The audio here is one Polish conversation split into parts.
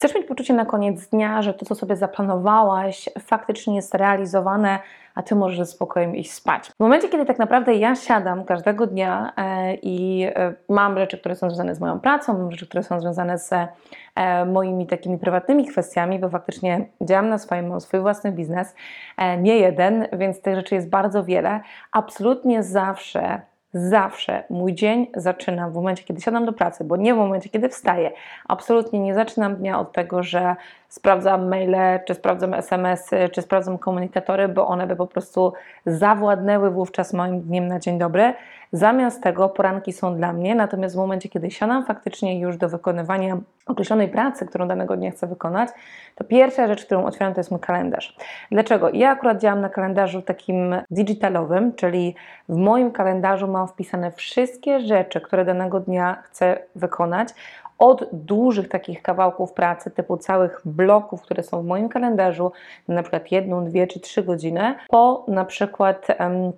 Chcesz mieć poczucie na koniec dnia, że to, co sobie zaplanowałaś, faktycznie jest realizowane, a ty możesz ze spokojem iść spać. W momencie, kiedy tak naprawdę ja siadam każdego dnia e, i e, mam rzeczy, które są związane z moją pracą, mam rzeczy, które są związane z e, moimi takimi prywatnymi kwestiami, bo faktycznie działam na swoim, mam swój własny biznes, nie jeden, więc tych rzeczy jest bardzo wiele. Absolutnie zawsze Zawsze mój dzień zaczynam w momencie, kiedy siadam do pracy, bo nie w momencie, kiedy wstaję. Absolutnie nie zaczynam dnia od tego, że sprawdzam maile, czy sprawdzam SMS-y, czy sprawdzam komunikatory, bo one by po prostu zawładnęły wówczas moim dniem na dzień dobry. Zamiast tego poranki są dla mnie, natomiast w momencie, kiedy siadam faktycznie już do wykonywania określonej pracy, którą danego dnia chcę wykonać, to pierwsza rzecz, którą otwieram, to jest mój kalendarz. Dlaczego? Ja akurat działam na kalendarzu takim digitalowym, czyli w moim kalendarzu mam wpisane wszystkie rzeczy, które danego dnia chcę wykonać od dużych takich kawałków pracy, typu całych bloków, które są w moim kalendarzu, na przykład jedną, dwie czy trzy godziny, po na przykład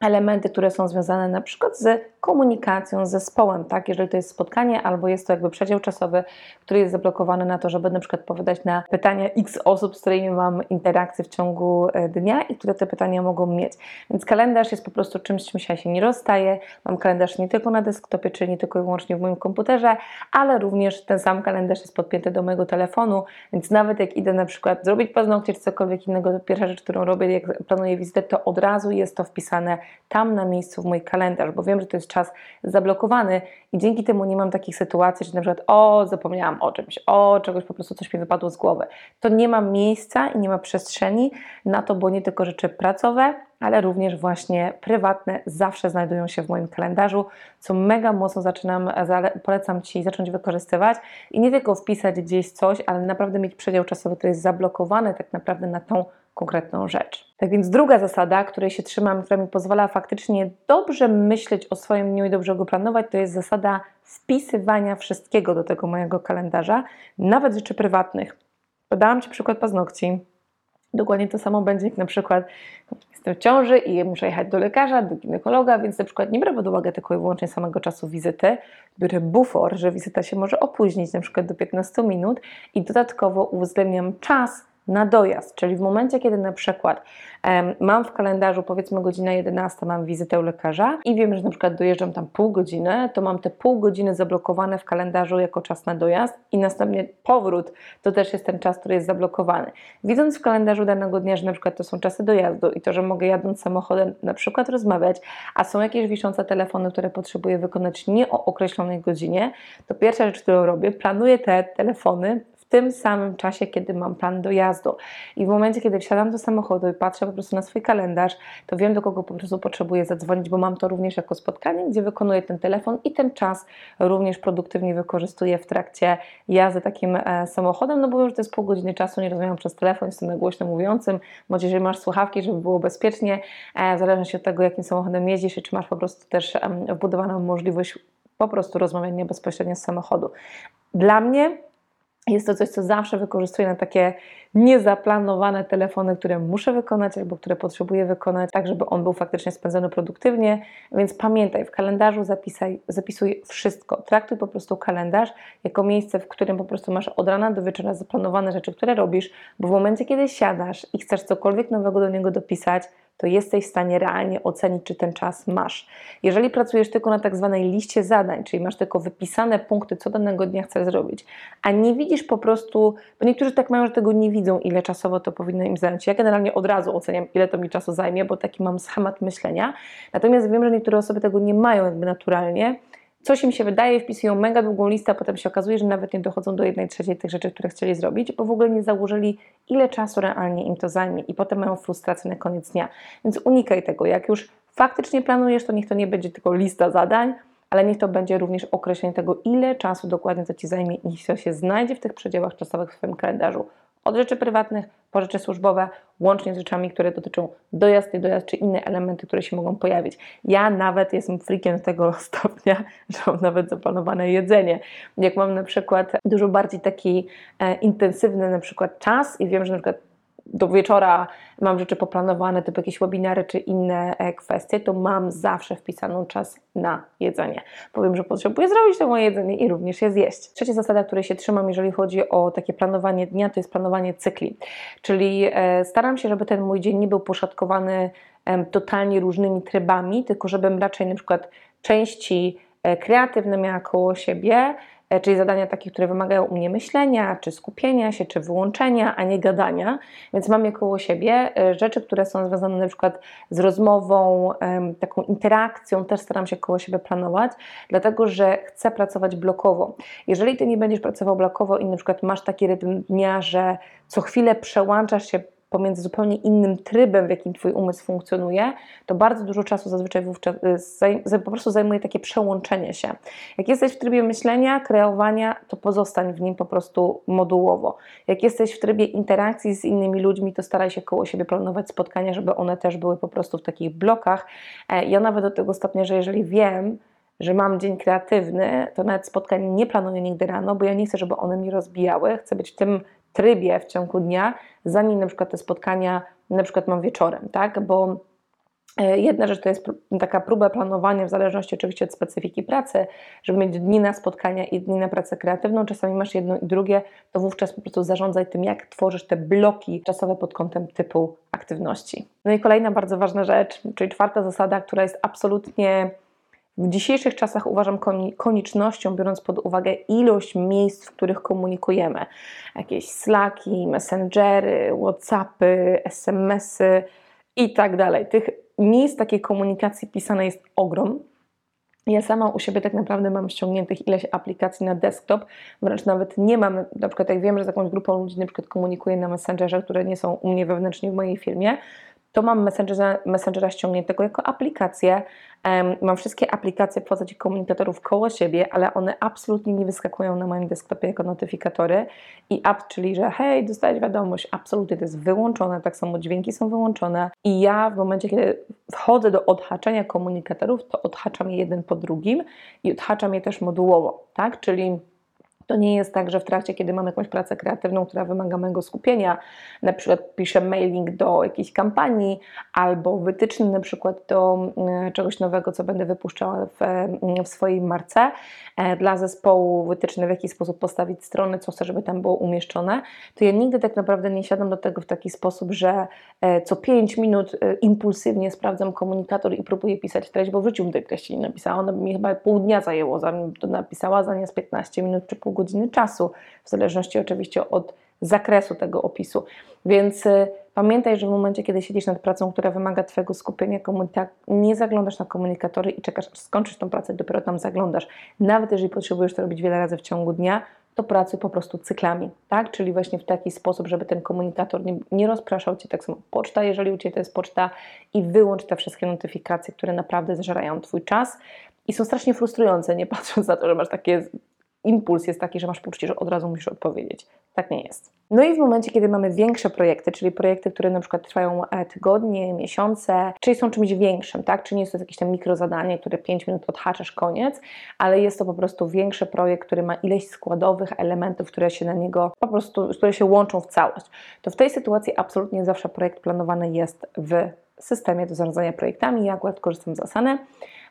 elementy, które są związane na przykład z komunikacją z zespołem, tak? Jeżeli to jest spotkanie albo jest to jakby przedział czasowy, który jest zablokowany na to, żeby na przykład odpowiadać na pytania x osób, z którymi mam interakcję w ciągu e, dnia i które te pytania mogą mieć. Więc kalendarz jest po prostu czymś, czym się, się nie rozstaje. Mam kalendarz nie tylko na desktopie, czyli nie tylko i wyłącznie w moim komputerze, ale również ten sam kalendarz jest podpięty do mojego telefonu, więc nawet jak idę na przykład zrobić paznokcie czy cokolwiek innego, to pierwsza rzecz, którą robię, jak planuję wizytę, to od razu jest to wpisane tam na miejscu w mój kalendarz, bo wiem, że to jest czas zablokowany i dzięki temu nie mam takich sytuacji, że na przykład o, zapomniałam o czymś, o, czegoś po prostu coś mi wypadło z głowy. To nie ma miejsca i nie ma przestrzeni na to, bo nie tylko rzeczy pracowe, ale również właśnie prywatne zawsze znajdują się w moim kalendarzu, co mega mocno zaczynam, polecam Ci zacząć wykorzystywać i nie tylko wpisać gdzieś coś, ale naprawdę mieć przedział czasowy, który jest zablokowany tak naprawdę na tą konkretną rzecz. Tak więc druga zasada, której się trzymam, która mi pozwala faktycznie dobrze myśleć o swoim dniu i dobrze go planować, to jest zasada wpisywania wszystkiego do tego mojego kalendarza, nawet rzeczy prywatnych. Podałam Ci przykład paznokci. Dokładnie to samo będzie, jak na przykład jestem w ciąży i muszę jechać do lekarza, do ginekologa, więc na przykład nie biorę pod uwagę tylko i wyłącznie samego czasu wizyty, biorę bufor, że wizyta się może opóźnić na przykład do 15 minut i dodatkowo uwzględniam czas na dojazd, czyli w momencie, kiedy na przykład mam w kalendarzu powiedzmy godzina 11, mam wizytę u lekarza i wiem, że na przykład dojeżdżam tam pół godziny, to mam te pół godziny zablokowane w kalendarzu jako czas na dojazd i następnie powrót to też jest ten czas, który jest zablokowany. Widząc w kalendarzu danego dnia, że na przykład to są czasy dojazdu i to, że mogę jadąc samochodem na przykład rozmawiać, a są jakieś wiszące telefony, które potrzebuję wykonać nie o określonej godzinie, to pierwsza rzecz, którą robię, planuję te telefony tym samym czasie, kiedy mam plan dojazdu. I w momencie, kiedy wsiadam do samochodu i patrzę po prostu na swój kalendarz, to wiem, do kogo po prostu potrzebuję zadzwonić, bo mam to również jako spotkanie, gdzie wykonuję ten telefon i ten czas również produktywnie wykorzystuję w trakcie jazdy takim e, samochodem, no bo już to jest pół godziny czasu, nie rozmawiam przez telefon, jestem na głośno mówiącym, bądź jeżeli masz słuchawki, żeby było bezpiecznie, e, w zależności od tego, jakim samochodem jeździsz i czy masz po prostu też wbudowaną możliwość po prostu rozmawiania bezpośrednio z samochodu. Dla mnie jest to coś, co zawsze wykorzystuję na takie niezaplanowane telefony, które muszę wykonać albo które potrzebuję wykonać, tak żeby on był faktycznie spędzony produktywnie. Więc pamiętaj, w kalendarzu zapisaj, zapisuj wszystko. Traktuj po prostu kalendarz jako miejsce, w którym po prostu masz od rana do wieczora zaplanowane rzeczy, które robisz, bo w momencie, kiedy siadasz i chcesz cokolwiek nowego do niego dopisać, to jesteś w stanie realnie ocenić, czy ten czas masz. Jeżeli pracujesz tylko na tak zwanej liście zadań, czyli masz tylko wypisane punkty, co danego dnia chcesz zrobić, a nie widzisz po prostu, bo niektórzy tak mają, że tego nie widzą, ile czasowo to powinno im zająć. Ja generalnie od razu oceniam, ile to mi czasu zajmie, bo taki mam schemat myślenia. Natomiast wiem, że niektóre osoby tego nie mają jakby naturalnie coś im się wydaje, wpisują mega długą listę, a potem się okazuje, że nawet nie dochodzą do jednej trzeciej tych rzeczy, które chcieli zrobić, bo w ogóle nie założyli, ile czasu realnie im to zajmie i potem mają frustrację na koniec dnia. Więc unikaj tego. Jak już faktycznie planujesz, to niech to nie będzie tylko lista zadań, ale niech to będzie również określenie tego, ile czasu dokładnie to Ci zajmie i to się znajdzie w tych przedziałach czasowych w swoim kalendarzu. Od rzeczy prywatnych po rzeczy służbowe, łącznie z rzeczami, które dotyczą dojazd, nie dojazd, czy inne elementy, które się mogą pojawić. Ja nawet jestem freakiem tego stopnia, że mam nawet zaplanowane jedzenie. Jak mam na przykład dużo bardziej taki e, intensywny na przykład czas i wiem, że na przykład do wieczora mam rzeczy poplanowane, typu jakieś webinary czy inne e, kwestie, to mam zawsze wpisaną czas na jedzenie. Powiem, że potrzebuję zrobić to moje jedzenie i również je zjeść. Trzecia zasada, której się trzymam, jeżeli chodzi o takie planowanie dnia, to jest planowanie cykli. Czyli e, staram się, żeby ten mój dzień nie był poszatkowany totalnie różnymi trybami, tylko żebym raczej na przykład części e, kreatywne miała koło siebie, czyli zadania takie, które wymagają u mnie myślenia, czy skupienia się, czy wyłączenia, a nie gadania. Więc mam je koło siebie e, rzeczy, które są związane na przykład z rozmową, taką interakcją, też staram się koło siebie planować, dlatego że chcę pracować blokowo. Jeżeli ty nie będziesz pracował blokowo i na przykład masz taki rytm dnia, że co chwilę przełączasz się pomiędzy zupełnie innym trybem, w jakim Twój umysł funkcjonuje, to bardzo dużo czasu zazwyczaj wówczas y, po prostu zajmuje takie przełączenie się. Jak jesteś w trybie myślenia, kreowania, to pozostań w nim po prostu modułowo. Jak jesteś w trybie interakcji z innymi ludźmi, to staraj się koło siebie planować spotkania, żeby one też były po prostu w takich blokach. E, ja nawet do tego stopnia, że jeżeli wiem, że mam dzień kreatywny, to nawet spotkań nie planuję nigdy rano, bo ja nie chcę, żeby one mi rozbijały. Chcę być w tym trybie w ciągu dnia, zanim na przykład te spotkania na przykład mam wieczorem, tak? Bo e, Jedna rzecz to jest taka próba planowania, w zależności oczywiście od specyfiki pracy, żeby mieć dni na spotkania i dni na pracę kreatywną. Czasami masz jedno i drugie, to wówczas po prostu zarządzaj tym, jak tworzysz te bloki czasowe pod kątem typu aktywności. No i kolejna bardzo ważna rzecz, czyli czwarta zasada, która jest absolutnie w dzisiejszych czasach uważam koniecznością, biorąc pod uwagę ilość miejsc, w których komunikujemy. Jakieś Slacki, Messengery, Whatsappy, SMSy i tak dalej. Tych miejsc takiej komunikacji pisanej jest ogrom. Ja sama u siebie tak naprawdę mam ściągniętych ileś aplikacji na desktop, wręcz nawet nie mam, na przykład jak wiem, że z jakąś grupą ludzi na przykład komunikuję na Messengerze, które nie są u mnie wewnętrznie w mojej firmie, to mam Messengera, Messengera ściągniętego jako aplikację. Mam wszystkie aplikacje w postaci komunikatorów koło siebie, ale one absolutnie nie wyskakują na moim desktopie jako notyfikatory. I app, czyli że hej, dostałeś wiadomość, absolutnie to jest wyłączone, tak samo dźwięki są wyłączone. I ja w momencie, kiedy wchodzę do odhaczenia komunikatorów, to odhaczam je jeden po drugim i odhaczam je też modułowo, tak? Czyli to nie jest tak, że w trakcie, kiedy mamy jakąś pracę kreatywną, która wymaga mojego skupienia, na przykład piszę mailing do jakiejś kampanii albo wytyczny na przykład do mm, czegoś nowego, co będę wypuszczała w, mm, w swojej marce, e, dla zespołu wytyczne, w jaki sposób postawić strony, co chcę, żeby tam było umieszczone, to ja nigdy tak naprawdę nie siadam do tego w taki sposób, że e, co 5 minut e, impulsywnie sprawdzam komunikator i próbuję pisać treść, bo w życiu bym tej treści nie napisała. Ona by mi chyba pół dnia zajęło, zanim to napisała, zamiast 15 minut czy pół godziny czasu, w zależności oczywiście od zakresu tego opisu. Więc y, pamiętaj, że w momencie, kiedy siedzisz nad pracą, która wymaga Twojego skupienia, nie zaglądasz na komunikatory i czekasz, aż skończysz tą pracę, dopiero tam zaglądasz. Nawet jeżeli potrzebujesz to robić wiele razy w ciągu dnia, to pracuj po prostu cyklami, tak? Czyli właśnie w taki sposób, żeby ten komunikator nie, nie rozpraszał Cię, tak samo poczta, jeżeli u Ciebie to jest poczta i wyłącz te wszystkie notyfikacje, które naprawdę zżerają Twój czas i są strasznie frustrujące, nie patrząc na to, że masz takie impuls jest taki, że masz poczucie, że od razu musisz odpowiedzieć. Tak nie jest. No i w momencie, kiedy mamy większe projekty, czyli projekty, które na przykład trwają e, tygodnie, miesiące, czyli są czymś większym, tak? Czy nie jest to jakieś tam mikrozadanie, które 5 minut odhaczasz, koniec, ale jest to po prostu większy projekt, który ma ileś składowych elementów, które się na niego po prostu, które się łączą w całość. To w tej sytuacji absolutnie zawsze projekt planowany jest w systemie do zarządzania projektami. Ja akurat korzystam z Asany.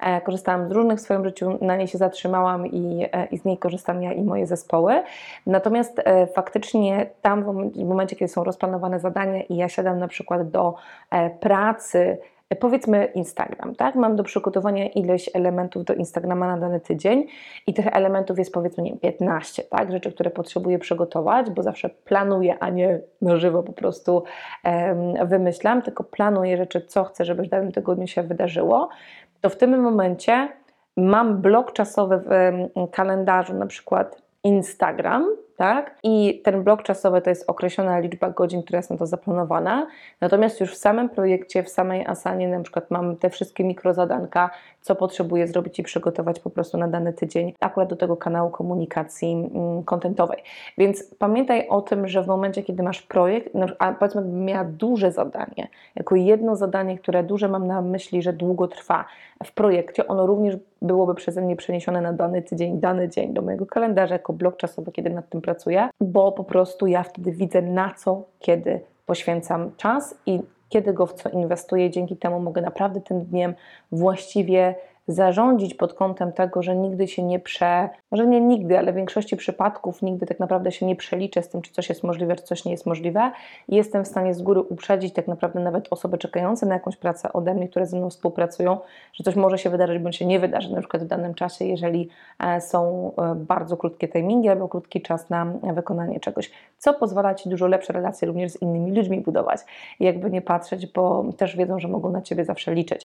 E, korzystałam z różnych w swoim życiu, na niej się zatrzymałam i, e, i z niej korzystam ja i moje zespoły. Natomiast e, faktycznie tam w momencie, kiedy są rozplanowane zadania i ja siadam na przykład do pracy, powiedzmy Instagram, tak? Mam do przygotowania ileś elementów do Instagrama na dany tydzień i tych elementów jest powiedzmy nie 15, tak? Rzeczy, które potrzebuję przygotować, bo zawsze planuję, a nie na żywo po prostu um, wymyślam, tylko planuję rzeczy, co chcę, żeby w danym tygodniu się wydarzyło to w tym momencie mam blok czasowy w kalendarzu, na przykład Instagram, tak? I ten blok czasowy to jest określona liczba godzin, która jest na to zaplanowana. Natomiast już w samym projekcie, w samej Asanie na przykład mam te wszystkie mikrozadanka, co potrzebuję zrobić i przygotować po prostu na dany tydzień, akurat do tego kanału komunikacji mm, kontentowej. Więc pamiętaj o tym, że w momencie, kiedy masz projekt, a powiedzmy, miała duże zadanie, jako jedno zadanie, które duże mam na myśli, że długo trwa w projekcie, ono również byłoby przeze mnie przeniesione na dany tydzień, dany dzień do mojego kalendarza jako blok czasowy, kiedy nad tym pracuję, bo po prostu ja wtedy widzę na co, kiedy poświęcam czas i kiedy go w co inwestuję. Dzięki temu mogę naprawdę tym dniem właściwie zarządzić pod kątem tego, że nigdy się nie prze, może nie nigdy, ale w większości przypadków nigdy tak naprawdę się nie przeliczę z tym, czy coś jest możliwe, czy coś nie jest możliwe jestem w stanie z góry uprzedzić tak naprawdę nawet osoby czekające na jakąś pracę ode mnie, które ze mną współpracują, że coś może się wydarzyć, bądź się nie wydarzy, na przykład w danym czasie, jeżeli e, są e, bardzo krótkie timingi albo krótki czas na wykonanie czegoś, co pozwala Ci dużo lepsze relacje również z innymi ludźmi budować. Jakby nie patrzeć, bo też wiedzą, że mogą na Ciebie zawsze liczyć.